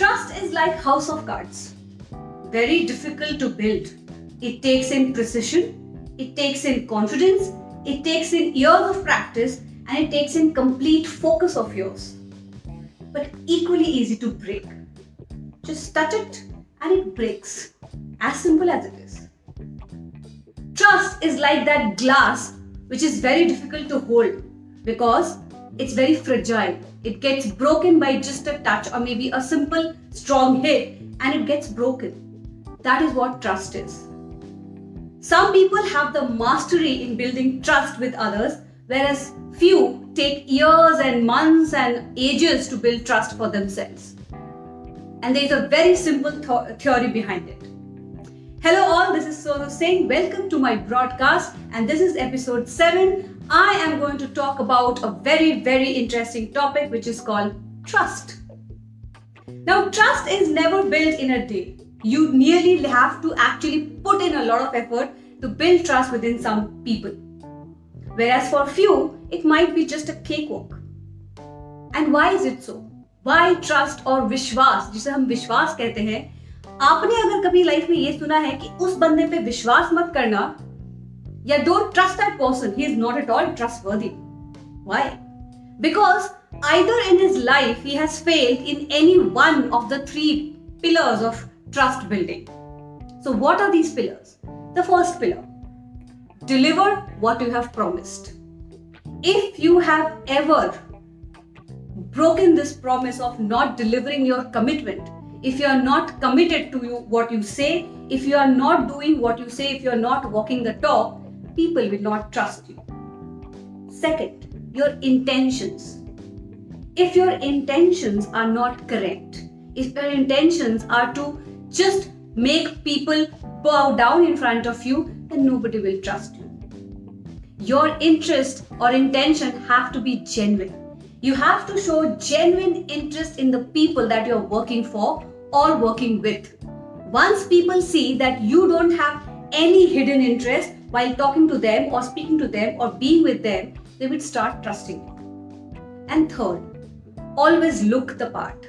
is like house of cards. Very difficult to build. It takes in precision, it takes in confidence, it takes in years of practice, and it takes in complete focus of yours. But equally easy to break. Just touch it and it breaks. As simple as it is. Trust is like that glass which is very difficult to hold because it's very fragile. It gets broken by just a touch or maybe a simple strong hit and it gets broken. That is what trust is. Some people have the mastery in building trust with others, whereas few take years and months and ages to build trust for themselves. And there is a very simple th- theory behind it. Hello, all, this is Sonu Singh. Welcome to my broadcast, and this is episode 7 I am going to talk about a very, very interesting topic which is called trust. Now, trust is never built in a day. You nearly have to actually put in a lot of effort to build trust within some people. Whereas for few, it might be just a cakewalk. And why is it so? Why trust or विश्वास जिसे हम विश्वास कहते हैं आपने अगर कभी life में ये सुना है कि उस बंदे पे विश्वास मत करना yeah, don't trust that person. He is not at all trustworthy. Why? Because either in his life he has failed in any one of the three pillars of trust building. So, what are these pillars? The first pillar deliver what you have promised. If you have ever broken this promise of not delivering your commitment, if you are not committed to you, what you say, if you are not doing what you say, if you are not walking the talk, people will not trust you. Second, your intentions. If your intentions are not correct, if your intentions are to just make people bow down in front of you, then nobody will trust you. Your interest or intention have to be genuine. You have to show genuine interest in the people that you're working for or working with. Once people see that you don't have any hidden interest, while talking to them or speaking to them or being with them, they would start trusting you. And third, always look the part.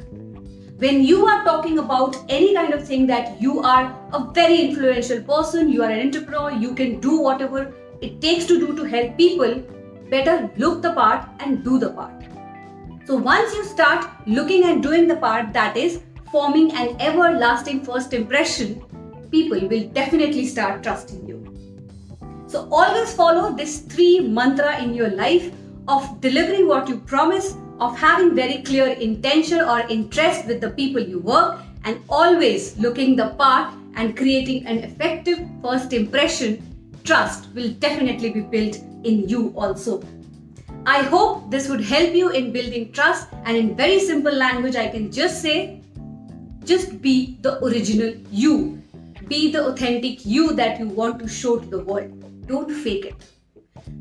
When you are talking about any kind of thing that you are a very influential person, you are an entrepreneur, you can do whatever it takes to do to help people, better look the part and do the part. So once you start looking and doing the part, that is forming an everlasting first impression, people will definitely start trusting you. So always follow this three mantra in your life of delivering what you promise, of having very clear intention or interest with the people you work, and always looking the part and creating an effective first impression. Trust will definitely be built in you also. I hope this would help you in building trust, and in very simple language, I can just say just be the original you. Be the authentic you that you want to show to the world. Don't fake it.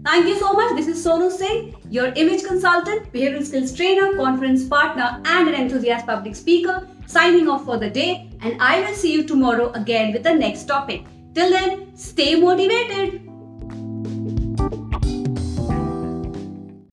Thank you so much. This is Sonu Singh, your image consultant, behavioral skills trainer, conference partner, and an enthusiast public speaker, signing off for the day. And I will see you tomorrow again with the next topic. Till then, stay motivated.